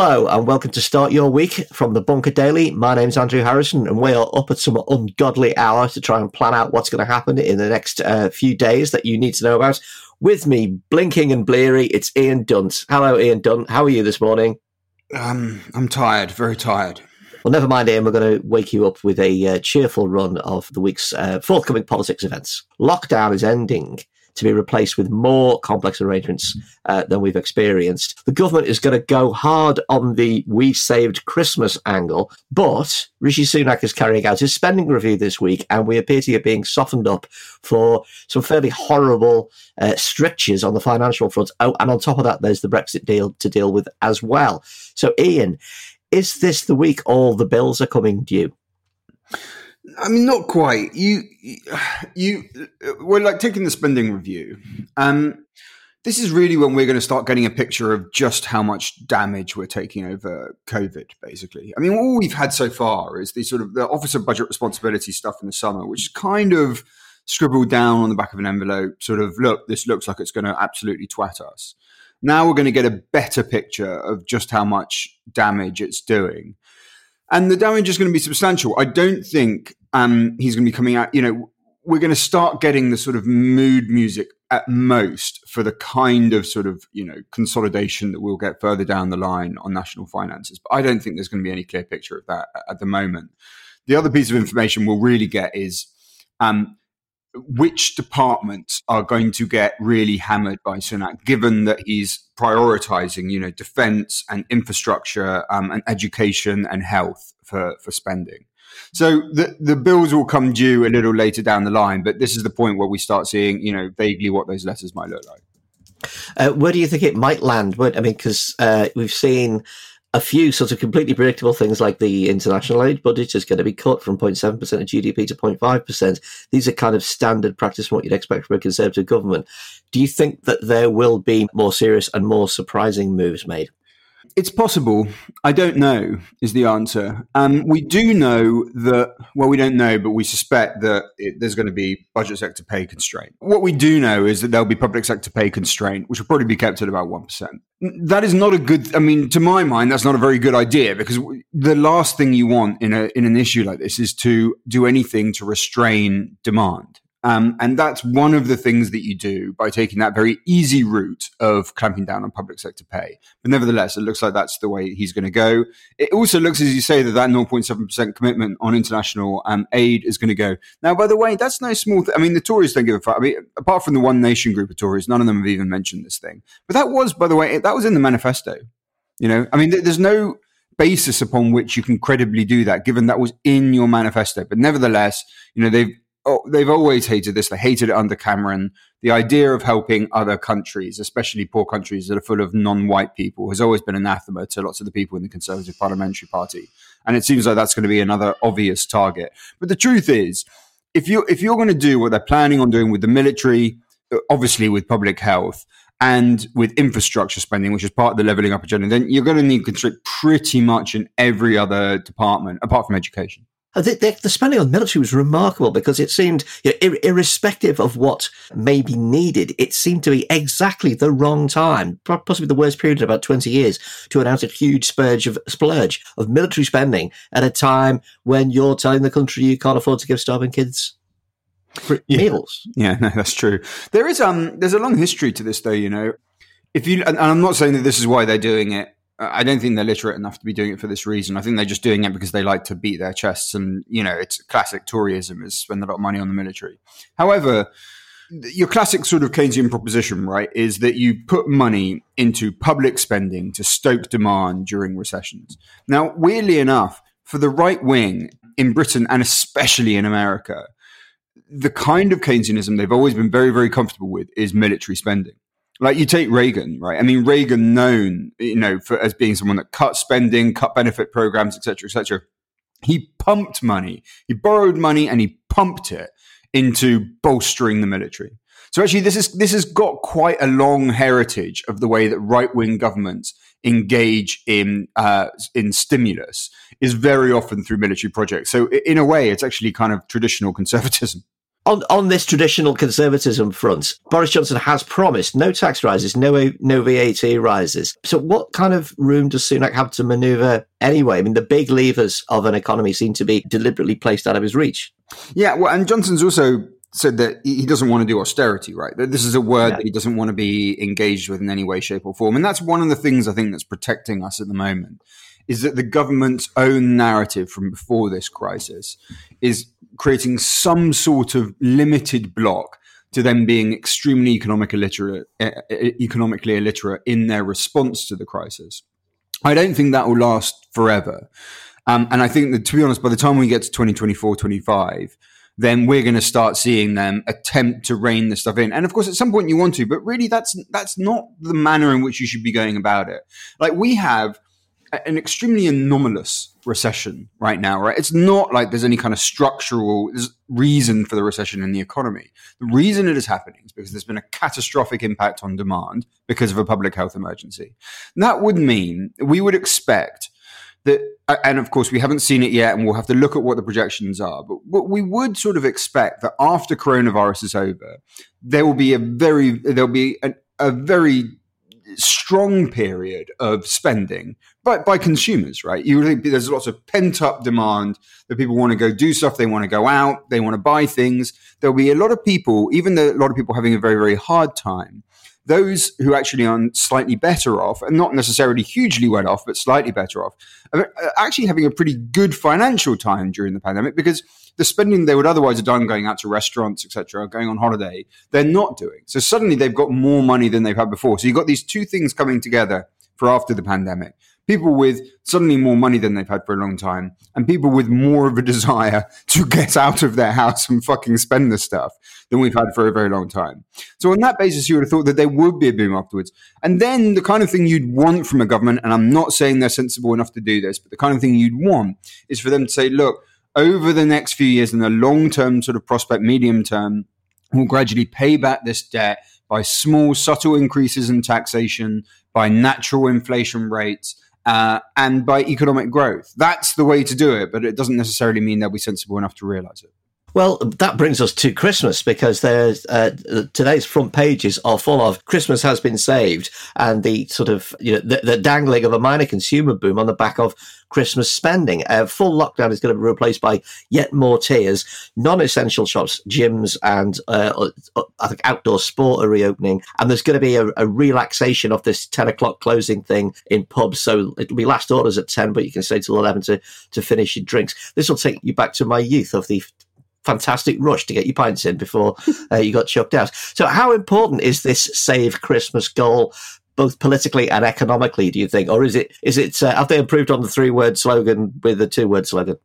Hello and welcome to Start Your Week from the Bunker Daily. My name's Andrew Harrison and we are up at some ungodly hour to try and plan out what's going to happen in the next uh, few days that you need to know about. With me, blinking and bleary, it's Ian Dunt. Hello, Ian Dunt. How are you this morning? Um, I'm tired, very tired. Well, never mind, Ian. We're going to wake you up with a uh, cheerful run of the week's uh, forthcoming politics events. Lockdown is ending to be replaced with more complex arrangements uh, than we've experienced. The government is going to go hard on the we saved Christmas angle, but Rishi Sunak is carrying out his spending review this week, and we appear to be being softened up for some fairly horrible uh, strictures on the financial front. Oh, and on top of that, there's the Brexit deal to deal with as well. So, Ian, is this the week all the bills are coming due? I mean, not quite. You, you, we're like taking the spending review. Um, this is really when we're going to start getting a picture of just how much damage we're taking over COVID, basically. I mean, all we've had so far is the sort of the Office of Budget Responsibility stuff in the summer, which is kind of scribbled down on the back of an envelope, sort of, look, this looks like it's going to absolutely twat us. Now we're going to get a better picture of just how much damage it's doing. And the damage is going to be substantial. I don't think um, he's going to be coming out. You know, we're going to start getting the sort of mood music at most for the kind of sort of you know consolidation that we'll get further down the line on national finances. But I don't think there's going to be any clear picture of that at the moment. The other piece of information we'll really get is um, which departments are going to get really hammered by Sunak, given that he's prioritizing, you know, defense and infrastructure um, and education and health for, for spending. So the the bills will come due a little later down the line, but this is the point where we start seeing, you know, vaguely what those letters might look like. Uh, where do you think it might land? I mean, because uh, we've seen a few sort of completely predictable things like the international aid budget is going to be cut from 0.7% of GDP to 0.5%. These are kind of standard practice from what you'd expect from a conservative government. Do you think that there will be more serious and more surprising moves made? It's possible. I don't know, is the answer. Um, we do know that, well, we don't know, but we suspect that it, there's going to be budget sector pay constraint. What we do know is that there'll be public sector pay constraint, which will probably be kept at about 1%. That is not a good, I mean, to my mind, that's not a very good idea because the last thing you want in, a, in an issue like this is to do anything to restrain demand. Um, and that's one of the things that you do by taking that very easy route of clamping down on public sector pay. But nevertheless, it looks like that's the way he's going to go. It also looks, as you say, that that 0.7% commitment on international um, aid is going to go. Now, by the way, that's no small thing. I mean, the Tories don't give a fuck. I mean, apart from the One Nation group of Tories, none of them have even mentioned this thing. But that was, by the way, that was in the manifesto. You know, I mean, there's no basis upon which you can credibly do that, given that was in your manifesto. But nevertheless, you know, they've oh, they've always hated this. They hated it under Cameron. The idea of helping other countries, especially poor countries that are full of non-white people, has always been anathema to lots of the people in the Conservative Parliamentary Party. And it seems like that's going to be another obvious target. But the truth is, if you if you're going to do what they're planning on doing with the military, uh, obviously with public health, and with infrastructure spending, which is part of the leveling up agenda, then you're going to need constrict pretty much in every other department apart from education. The, the, the, spending on military was remarkable because it seemed, you know, ir- irrespective of what may be needed, it seemed to be exactly the wrong time, possibly the worst period in about 20 years, to announce a huge splurge of, splurge of military spending at a time when you're telling the country you can't afford to give starving kids yeah. meals. Yeah, no, that's true. There is um, there's a long history to this, though. You know, if you and I'm not saying that this is why they're doing it I don't think they're literate enough to be doing it for this reason. I think they're just doing it because they like to beat their chests, and you know, it's classic Toryism is spend a lot of money on the military. However, your classic sort of Keynesian proposition, right, is that you put money into public spending to stoke demand during recessions. Now, weirdly enough, for the right wing in Britain and especially in America, the kind of Keynesianism they've always been very, very comfortable with is military spending. Like you take Reagan, right? I mean, Reagan known, you know, for as being someone that cut spending, cut benefit programs, etc., etc. He pumped money, he borrowed money, and he pumped it into bolstering the military. So actually, this is this has got quite a long heritage of the way that right wing governments engage in uh, in stimulus is very often through military projects. So in a way, it's actually kind of traditional conservatism. On, on this traditional conservatism front, Boris Johnson has promised no tax rises, no no VAT rises. So, what kind of room does Sunak have to manoeuvre anyway? I mean, the big levers of an economy seem to be deliberately placed out of his reach. Yeah, well, and Johnson's also said that he doesn't want to do austerity, right? That this is a word yeah. that he doesn't want to be engaged with in any way, shape, or form. And that's one of the things I think that's protecting us at the moment is that the government's own narrative from before this crisis is creating some sort of limited block to them being extremely economic illiterate, eh, eh, eh, economically illiterate in their response to the crisis. I don't think that will last forever. Um, and I think that, to be honest, by the time we get to 2024, 25, then we're going to start seeing them attempt to rein this stuff in. And of course, at some point you want to, but really that's, that's not the manner in which you should be going about it. Like we have an extremely anomalous recession right now, right? It's not like there's any kind of structural reason for the recession in the economy. The reason it is happening is because there's been a catastrophic impact on demand because of a public health emergency. And that would mean we would expect that, and of course we haven't seen it yet, and we'll have to look at what the projections are, but, but we would sort of expect that after coronavirus is over, there will be a very, there'll be a, a very strong period of spending by, by consumers, right? You really, there's lots of pent up demand that people want to go do stuff. They want to go out. They want to buy things. There'll be a lot of people, even though a lot of people having a very, very hard time. Those who actually are slightly better off, and not necessarily hugely well off, but slightly better off, are actually having a pretty good financial time during the pandemic because the spending they would otherwise have done going out to restaurants, etc., going on holiday, they're not doing. So suddenly they've got more money than they've had before. So you've got these two things coming together for after the pandemic. People with suddenly more money than they've had for a long time, and people with more of a desire to get out of their house and fucking spend the stuff than we've had for a very long time. So, on that basis, you would have thought that there would be a boom afterwards. And then the kind of thing you'd want from a government, and I'm not saying they're sensible enough to do this, but the kind of thing you'd want is for them to say, look, over the next few years in the long term sort of prospect, medium term, will gradually pay back this debt by small, subtle increases in taxation, by natural inflation rates, uh, and by economic growth. That's the way to do it, but it doesn't necessarily mean they'll be sensible enough to realize it. Well, that brings us to Christmas because there's uh, today's front pages are full of Christmas has been saved and the sort of you know the, the dangling of a minor consumer boom on the back of Christmas spending. A full lockdown is going to be replaced by yet more tiers. Non-essential shops, gyms, and uh, uh, I think outdoor sport are reopening, and there's going to be a, a relaxation of this ten o'clock closing thing in pubs. So it'll be last orders at ten, but you can stay till eleven to to finish your drinks. This will take you back to my youth of the fantastic rush to get your pints in before uh, you got chucked out. So, how important is this save Christmas goal? Both politically and economically, do you think, or is it is it uh, have they improved on the three word slogan with the two word slogan?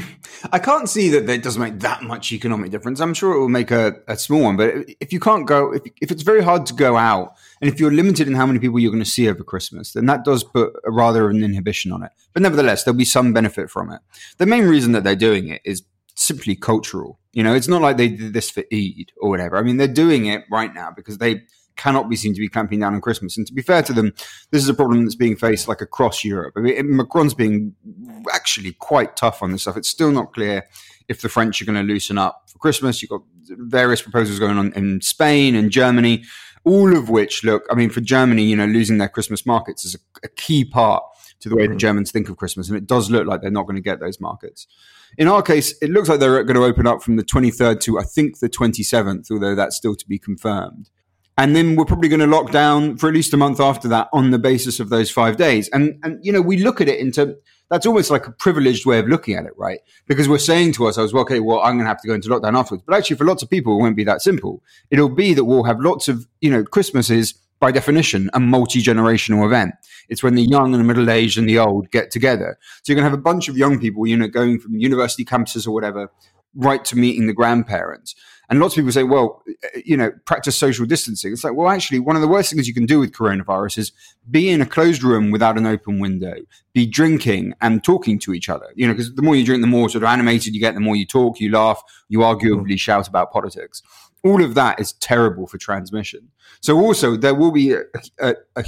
I can't see that it doesn't make that much economic difference. I'm sure it will make a, a small one, but if you can't go, if, if it's very hard to go out, and if you're limited in how many people you're going to see over Christmas, then that does put a rather an inhibition on it. But nevertheless, there'll be some benefit from it. The main reason that they're doing it is simply cultural. You know, it's not like they did this for Eid or whatever. I mean, they're doing it right now because they cannot be seen to be clamping down on Christmas. And to be fair to them, this is a problem that's being faced like across Europe. I mean, Macron's being actually quite tough on this stuff. It's still not clear if the French are going to loosen up for Christmas. You've got various proposals going on in Spain and Germany, all of which look, I mean, for Germany, you know, losing their Christmas markets is a, a key part to the way the mm-hmm. Germans think of Christmas. And it does look like they're not going to get those markets. In our case, it looks like they're going to open up from the 23rd to, I think, the 27th, although that's still to be confirmed. And then we're probably going to lock down for at least a month after that on the basis of those five days. And, and, you know, we look at it into, that's almost like a privileged way of looking at it, right? Because we're saying to ourselves, well, okay, well, I'm going to have to go into lockdown afterwards. But actually, for lots of people, it won't be that simple. It'll be that we'll have lots of, you know, Christmases by definition, a multi generational event. It's when the young and the middle aged and the old get together. So you're going to have a bunch of young people, you know, going from university campuses or whatever, right to meeting the grandparents. And lots of people say, well, eh, you know, practice social distancing. It's like, well, actually, one of the worst things you can do with coronavirus is be in a closed room without an open window, be drinking and talking to each other. You know, because the more you drink, the more sort of animated you get, the more you talk, you laugh, you arguably mm. shout about politics all of that is terrible for transmission. So also there will be a, a, a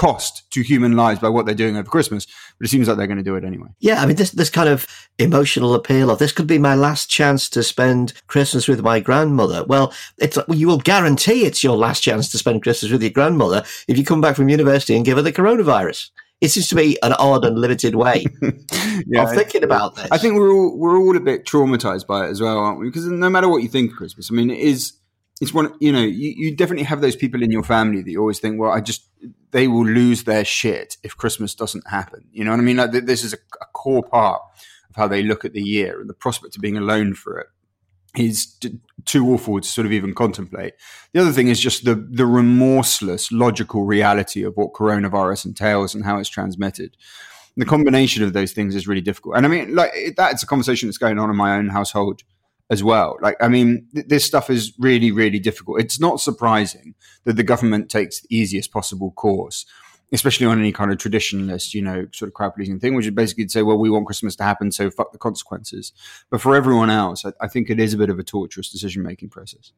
cost to human lives by what they're doing over Christmas, but it seems like they're going to do it anyway. Yeah, I mean, this this kind of emotional appeal of this could be my last chance to spend Christmas with my grandmother. Well, it's you will guarantee it's your last chance to spend Christmas with your grandmother if you come back from university and give her the coronavirus. It seems to be an odd and limited way yeah, of thinking about this. I think we're all we're all a bit traumatized by it as well, aren't we? Because no matter what you think of Christmas, I mean, it is it's one you know you, you definitely have those people in your family that you always think, well, I just they will lose their shit if Christmas doesn't happen. You know what I mean? Like this is a, a core part of how they look at the year and the prospect of being alone for it is too awful to sort of even contemplate. The other thing is just the the remorseless logical reality of what coronavirus entails and how it's transmitted. the combination of those things is really difficult. And I mean, like that's a conversation that's going on in my own household as well. Like, I mean, th- this stuff is really, really difficult. It's not surprising that the government takes the easiest possible course especially on any kind of traditionalist, you know, sort of crowd pleasing thing, which is basically to say, well, we want Christmas to happen, so fuck the consequences. But for everyone else, I, I think it is a bit of a torturous decision making process.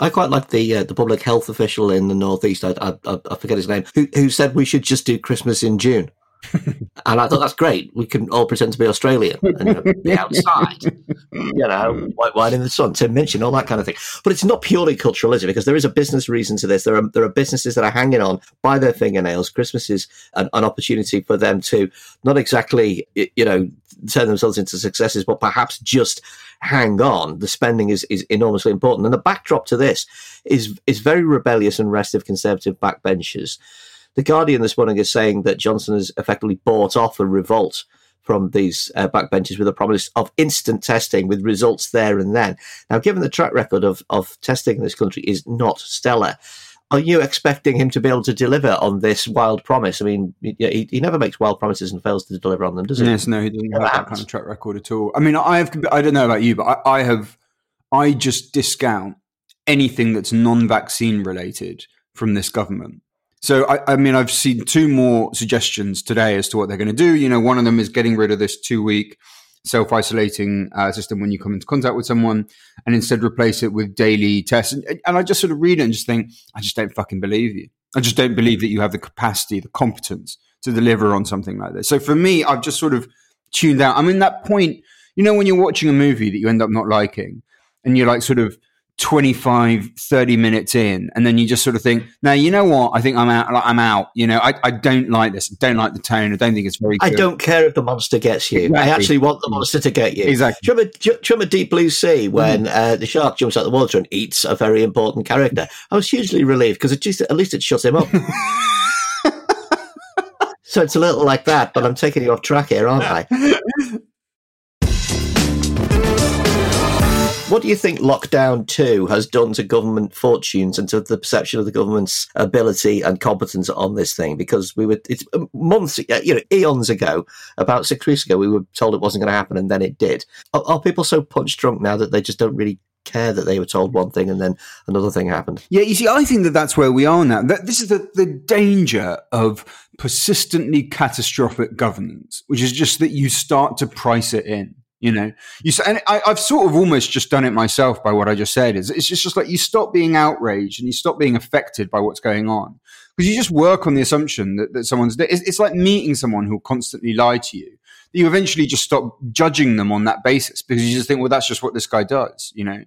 I quite like the uh, the public health official in the northeast. I, I, I forget his name, who, who said we should just do Christmas in June. and I thought that's great. We can all pretend to be Australian and you know, be outside, you know, white wine in the sun, Tim Minchin, all that kind of thing. But it's not purely cultural, is it? Because there is a business reason to this. There are there are businesses that are hanging on by their fingernails. Christmas is an, an opportunity for them to not exactly, you know, turn themselves into successes, but perhaps just hang on. The spending is, is enormously important. And the backdrop to this is is very rebellious and restive conservative backbenchers the Guardian this morning is saying that Johnson has effectively bought off a revolt from these uh, backbenchers with a promise of instant testing with results there and then. Now, given the track record of, of testing in this country is not stellar, are you expecting him to be able to deliver on this wild promise? I mean, he, he never makes wild promises and fails to deliver on them, does he? Yes, no, he doesn't have that kind of track record at all. I mean, I have, I don't know about you, but I, I have, I just discount anything that's non-vaccine related from this government. So, I, I, mean, I've seen two more suggestions today as to what they're going to do. You know, one of them is getting rid of this two week self isolating uh, system when you come into contact with someone and instead replace it with daily tests. And, and I just sort of read it and just think, I just don't fucking believe you. I just don't believe that you have the capacity, the competence to deliver on something like this. So for me, I've just sort of tuned out. I'm in that point, you know, when you're watching a movie that you end up not liking and you're like sort of, 25 30 minutes in and then you just sort of think now you know what? I think i'm out i'm out. You know i, I don't like this. I don't like the tone. I don't think it's very good. i don't care if the monster gets you. Exactly. i actually want the monster to get you. Exactly. Do you remember, do you remember deep blue sea when mm. uh, the shark jumps out the water and eats a very important character? I was hugely relieved because at least it shuts him up. So it's a little like that but i'm taking you off track here aren't i What do you think lockdown two has done to government fortunes and to the perception of the government's ability and competence on this thing? Because we were, it's uh, months, uh, you know, eons ago, about six weeks ago, we were told it wasn't going to happen and then it did. Are, are people so punch drunk now that they just don't really care that they were told one thing and then another thing happened. Yeah, you see, I think that that's where we are now. That this is the, the danger of persistently catastrophic governance, which is just that you start to price it in. You know, you and I, have sort of almost just done it myself by what I just said. Is it's just, just like you stop being outraged and you stop being affected by what's going on because you just work on the assumption that, that someone's. It's, it's like meeting someone who constantly lie to you. You eventually just stop judging them on that basis because you just think, well, that's just what this guy does, you know.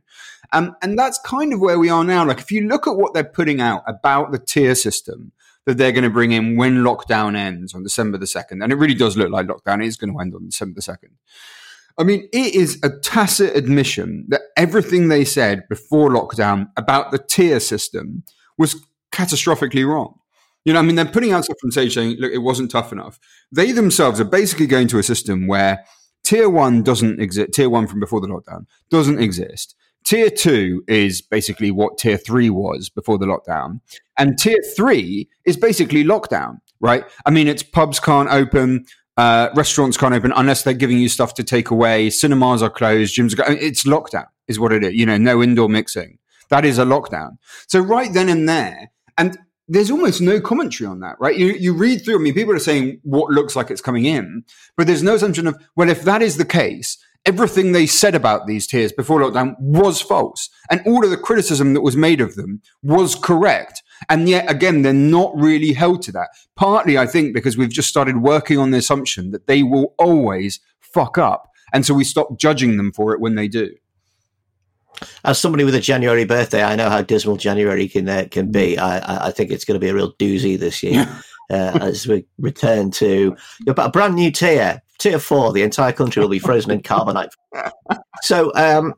Um, and that's kind of where we are now. Like, if you look at what they're putting out about the tier system, that they're going to bring in when lockdown ends on December the 2nd. And it really does look like lockdown is going to end on December the 2nd. I mean, it is a tacit admission that everything they said before lockdown about the tier system was catastrophically wrong. You know, I mean, they're putting out stuff from stage saying, look, it wasn't tough enough. They themselves are basically going to a system where tier one doesn't exist, tier one from before the lockdown doesn't exist. Tier two is basically what tier three was before the lockdown. And tier three is basically lockdown, right? I mean, it's pubs can't open, uh, restaurants can't open unless they're giving you stuff to take away. Cinemas are closed. Gyms are. It's lockdown, is what it is. You know, no indoor mixing. That is a lockdown. So right then and there, and there's almost no commentary on that, right? You you read through. I mean, people are saying what looks like it's coming in, but there's no assumption of well, if that is the case, everything they said about these tiers before lockdown was false, and all of the criticism that was made of them was correct. And yet again, they're not really held to that. Partly, I think, because we've just started working on the assumption that they will always fuck up. And so we stop judging them for it when they do. As somebody with a January birthday, I know how dismal January can uh, can be. I, I think it's going to be a real doozy this year uh, as we return to a brand new tier, tier four. The entire country will be frozen in carbonite. So, um,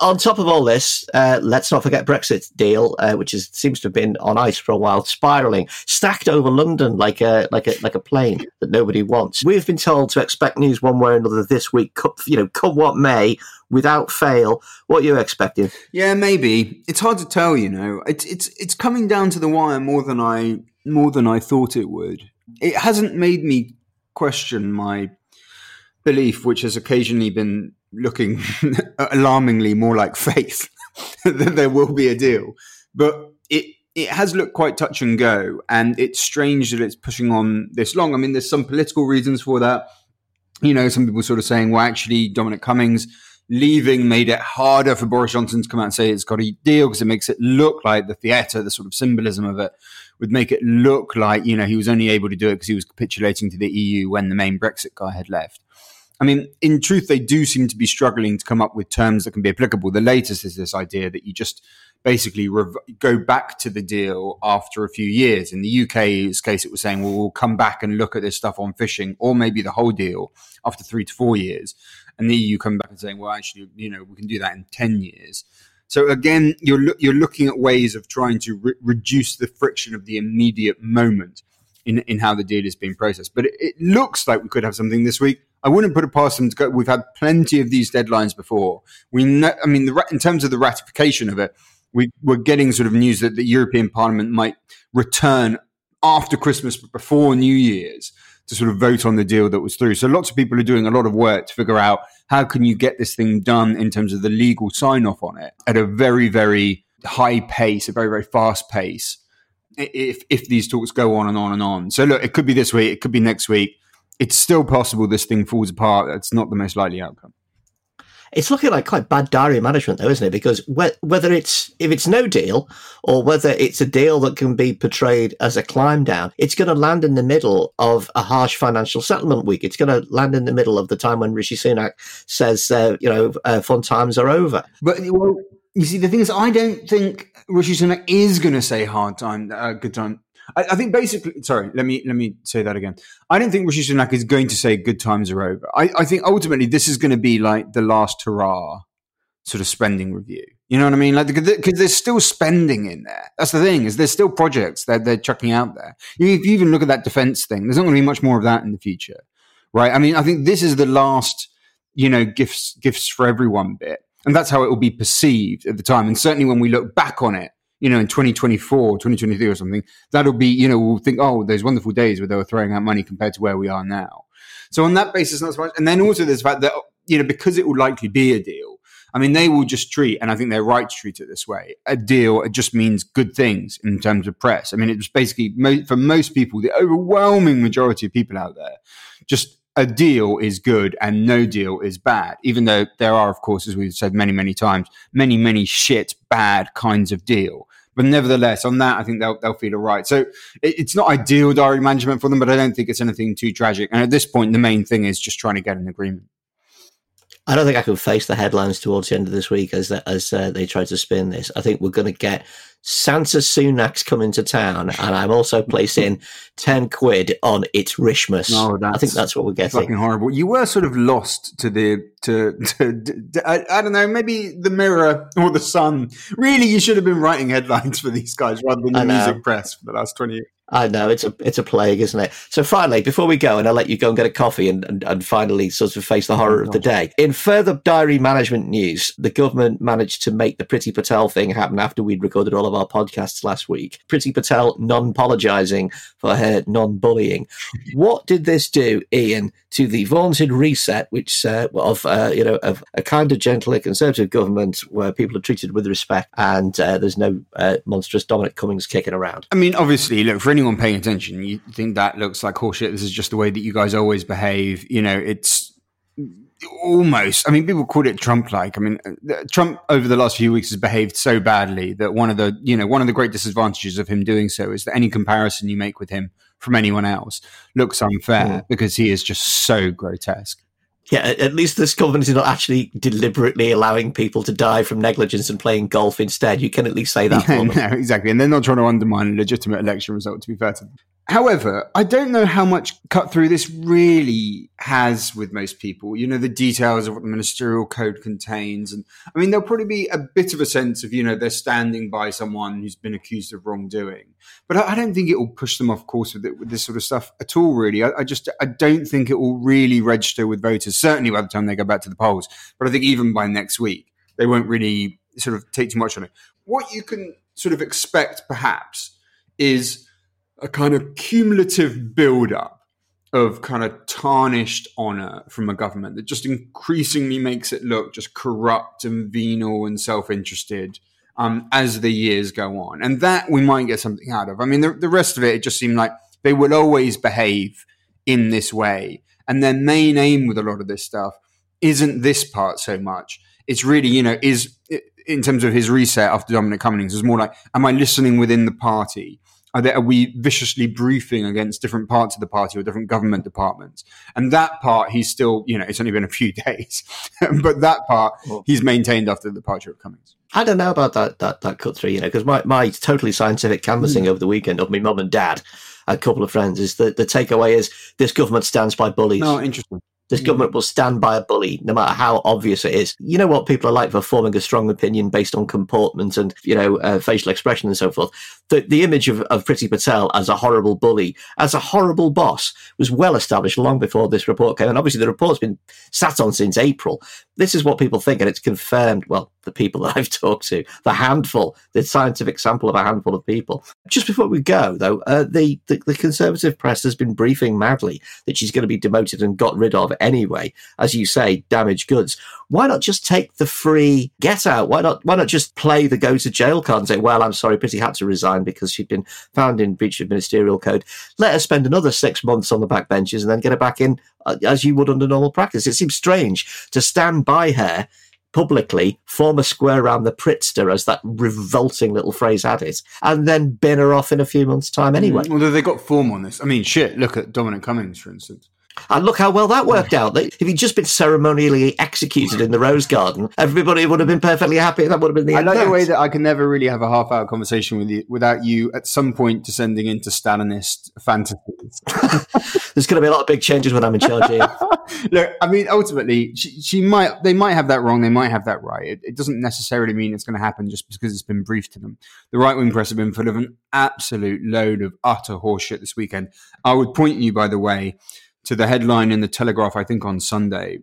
on top of all this, uh, let's not forget Brexit deal, uh, which is, seems to have been on ice for a while, spiraling, stacked over London like a like a like a plane that nobody wants. We've been told to expect news one way or another this week. You know, come what may, without fail. What are you expecting? Yeah, maybe it's hard to tell. You know, it's it's it's coming down to the wire more than I more than I thought it would. It hasn't made me question my belief, which has occasionally been looking alarmingly more like faith that there will be a deal. But it it has looked quite touch and go, and it's strange that it's pushing on this long. I mean, there's some political reasons for that. You know, some people sort of saying, well, actually, Dominic Cummings leaving made it harder for Boris Johnson to come out and say it's got a deal because it makes it look like the theatre, the sort of symbolism of it would make it look like, you know, he was only able to do it because he was capitulating to the EU when the main Brexit guy had left. I mean, in truth, they do seem to be struggling to come up with terms that can be applicable. The latest is this idea that you just basically rev- go back to the deal after a few years. In the UK's case, it was saying, well, we'll come back and look at this stuff on fishing, or maybe the whole deal after three to four years. And the EU come back and saying, well, actually, you know, we can do that in 10 years. So again, you're, lo- you're looking at ways of trying to re- reduce the friction of the immediate moment in, in how the deal is being processed. But it, it looks like we could have something this week. I wouldn't put it past them to go. We've had plenty of these deadlines before. We, know, I mean, the, in terms of the ratification of it, we, we're getting sort of news that the European Parliament might return after Christmas, but before New Year's, to sort of vote on the deal that was through. So lots of people are doing a lot of work to figure out how can you get this thing done in terms of the legal sign off on it at a very, very high pace, a very, very fast pace. If if these talks go on and on and on, so look, it could be this week, it could be next week it's still possible this thing falls apart. It's not the most likely outcome. It's looking like quite bad diary management, though, isn't it? Because whether it's if it's no deal or whether it's a deal that can be portrayed as a climb down, it's going to land in the middle of a harsh financial settlement week. It's going to land in the middle of the time when Rishi Sunak says, uh, you know, uh, fun times are over. But well, you see, the thing is, I don't think Rishi Sunak is going to say hard time, uh, good time, I, I, think basically, sorry, let me let me say that again. I don't think Rishi Sunak is going to say good times are over. I, I think ultimately this is going to be like the last hurrah sort of spending review. You know what I mean? Like because there's still spending in there. That's the thing is there's still projects that they're chucking out there. If you even look at that defense thing, there's not going to be much more of that in the future, right? I mean, I think this is the last, you know, gifts gifts for everyone bit, and that's how it will be perceived at the time. And certainly when we look back on it, you know, in 2024, 2023 or something, that'll be, you know, we'll think, oh, those wonderful days where they were throwing out money compared to where we are now. So on that basis, not so much. And then also there's the fact that, you know, because it will likely be a deal, I mean, they will just treat, and I think they're right to treat it this way. A deal, it just means good things in terms of press. I mean, it's basically, for most people, the overwhelming majority of people out there, just a deal is good and no deal is bad, even though there are, of course, as we've said many, many times, many, many shit, bad kinds of deal. But nevertheless, on that, I think they'll, they'll feel all right. So it, it's not ideal diary management for them, but I don't think it's anything too tragic. And at this point, the main thing is just trying to get an agreement. I don't think I can face the headlines towards the end of this week as as uh, they try to spin this. I think we're going to get Santa Sunak's coming to town, and I'm also placing ten quid on it's Rishmas. Oh, I think that's what we're getting. Fucking horrible. You were sort of lost to the to, to, to I, I, don't know, maybe the Mirror or the Sun. Really, you should have been writing headlines for these guys rather than the music press for the last twenty years. I know it's a it's a plague, isn't it? So finally, before we go, and I'll let you go and get a coffee and, and, and finally sort of face the oh horror oh, of the day. In further diary management news, the government managed to make the Priti Patel thing happen after we'd recorded all of our podcasts last week. Priti Patel non-apologizing for her non-bullying. what did this do, Ian, to the vaunted reset, which uh, of uh, you know of a kind of gentler conservative government where people are treated with respect and uh, there's no uh, monstrous Dominic Cummings kicking around? I mean, obviously, look for anyone paying attention, you think that looks like horseshit. This is just the way that you guys always behave. You know, it's almost. I mean, people called it Trump-like. I mean, uh, Trump over the last few weeks has behaved so badly that one of the you know one of the great disadvantages of him doing so is that any comparison you make with him from anyone else looks unfair mm. because he is just so grotesque. Yeah, at least this government is not actually deliberately allowing people to die from negligence and playing golf instead. You can at least say that. Yeah, no, exactly. And they're not trying to undermine a legitimate election result, to be fair to them. However, I don't know how much cut through this really has with most people. You know, the details of what the ministerial code contains. And I mean, there'll probably be a bit of a sense of, you know, they're standing by someone who's been accused of wrongdoing. But I, I don't think it will push them off course with, it, with this sort of stuff at all, really. I, I just, I don't think it will really register with voters, certainly by the time they go back to the polls. But I think even by next week, they won't really sort of take too much on it. What you can sort of expect, perhaps, is a kind of cumulative build-up of kind of tarnished honor from a government that just increasingly makes it look just corrupt and venal and self-interested um, as the years go on. And that we might get something out of. I mean, the, the rest of it, it just seemed like they will always behave in this way. And their main aim with a lot of this stuff isn't this part so much. It's really, you know, is in terms of his reset after Dominic Cummings, is more like, am I listening within the party? Are, there, are we viciously briefing against different parts of the party or different government departments? And that part, he's still, you know, it's only been a few days, but that part he's maintained after the departure of Cummings. I don't know about that that that cut through, you know, because my, my totally scientific canvassing mm. over the weekend of my mum and dad, a couple of friends, is that the takeaway is this government stands by bullies. Oh, interesting. This mm. government will stand by a bully, no matter how obvious it is. You know what people are like for forming a strong opinion based on comportment and, you know, uh, facial expression and so forth. The, the image of, of Priti Patel as a horrible bully, as a horrible boss, was well established long before this report came. And obviously, the report's been sat on since April. This is what people think, and it's confirmed. Well, the people that I've talked to, the handful, the scientific sample of a handful of people. Just before we go, though, uh, the, the, the Conservative press has been briefing madly that she's going to be demoted and got rid of anyway. As you say, damaged goods. Why not just take the free get out? Why not? Why not just play the go to jail card and say, "Well, I'm sorry, Priti had to resign because she'd been found in breach of ministerial code." Let her spend another six months on the back benches and then get her back in uh, as you would under normal practice. It seems strange to stand by her publicly, form a square around the Pritzter, as that revolting little phrase had it, and then bin her off in a few months' time anyway. Mm, although they got form on this. I mean, shit, look at Dominic Cummings, for instance. And look how well that worked out. If he'd just been ceremonially executed in the Rose Garden, everybody would have been perfectly happy. That would have been the I end. like the way that I can never really have a half hour conversation with you without you at some point descending into Stalinist fantasies. There's going to be a lot of big changes when I'm in charge here. look, I mean, ultimately, she, she, might, they might have that wrong. They might have that right. It, it doesn't necessarily mean it's going to happen just because it's been briefed to them. The right wing press have been full of an absolute load of utter horseshit this weekend. I would point you, by the way, to the headline in the Telegraph, I think on Sunday,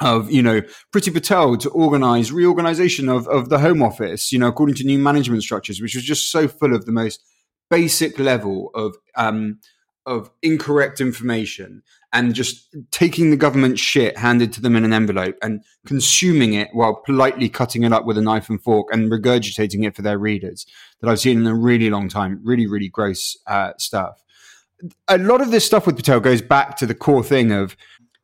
of you know Priti Patel to organize reorganization of of the Home Office, you know, according to new management structures, which was just so full of the most basic level of um, of incorrect information and just taking the government shit handed to them in an envelope and consuming it while politely cutting it up with a knife and fork and regurgitating it for their readers that I've seen in a really long time. Really, really gross uh, stuff a lot of this stuff with Patel goes back to the core thing of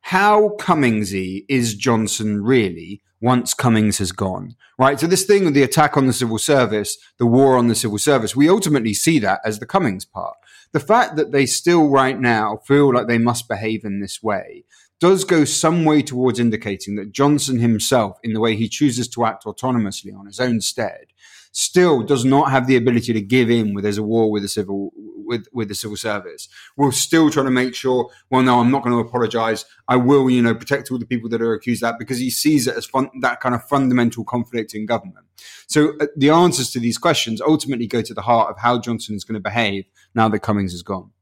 how Cummingsy is Johnson really once Cummings has gone, right? So this thing of the attack on the civil service, the war on the civil service, we ultimately see that as the Cummings part. The fact that they still right now feel like they must behave in this way does go some way towards indicating that Johnson himself, in the way he chooses to act autonomously on his own stead, still does not have the ability to give in with there's a war with the civil with with the civil service. We're still trying to make sure. Well, no, I'm not going to apologise. I will, you know, protect all the people that are accused of that because he sees it as fun, that kind of fundamental conflict in government. So uh, the answers to these questions ultimately go to the heart of how Johnson is going to behave now that Cummings is gone.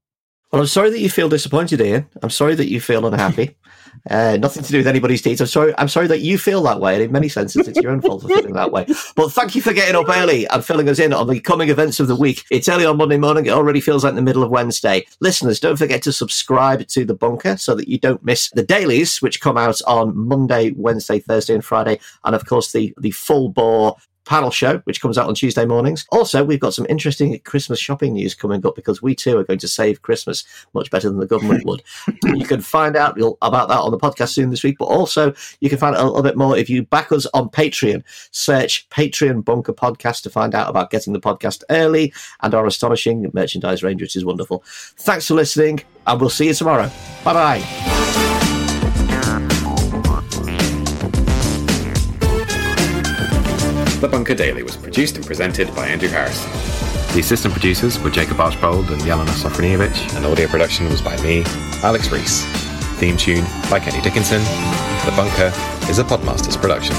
Well, I'm sorry that you feel disappointed, Ian. I'm sorry that you feel unhappy. Uh, nothing to do with anybody's deeds. I'm sorry. I'm sorry that you feel that way, and in many senses, it's your own fault for feeling that way. But thank you for getting up early and filling us in on the coming events of the week. It's early on Monday morning. It already feels like the middle of Wednesday. Listeners, don't forget to subscribe to the Bunker so that you don't miss the dailies, which come out on Monday, Wednesday, Thursday, and Friday, and of course the the full bore panel show, which comes out on Tuesday mornings. Also, we've got some interesting Christmas shopping news coming up because we too are going to save Christmas much better than the government would. you can find out about that on the podcast soon this week, but also you can find out a little bit more if you back us on Patreon. Search Patreon Bunker Podcast to find out about getting the podcast early and our astonishing merchandise range, which is wonderful. Thanks for listening, and we'll see you tomorrow. Bye bye. The Bunker Daily was produced and presented by Andrew Harrison. The assistant producers were Jacob Archbold and Jelena Sofronijevic. And audio production was by me, Alex Rees. Theme tune by Kenny Dickinson. The Bunker is a Podmasters production.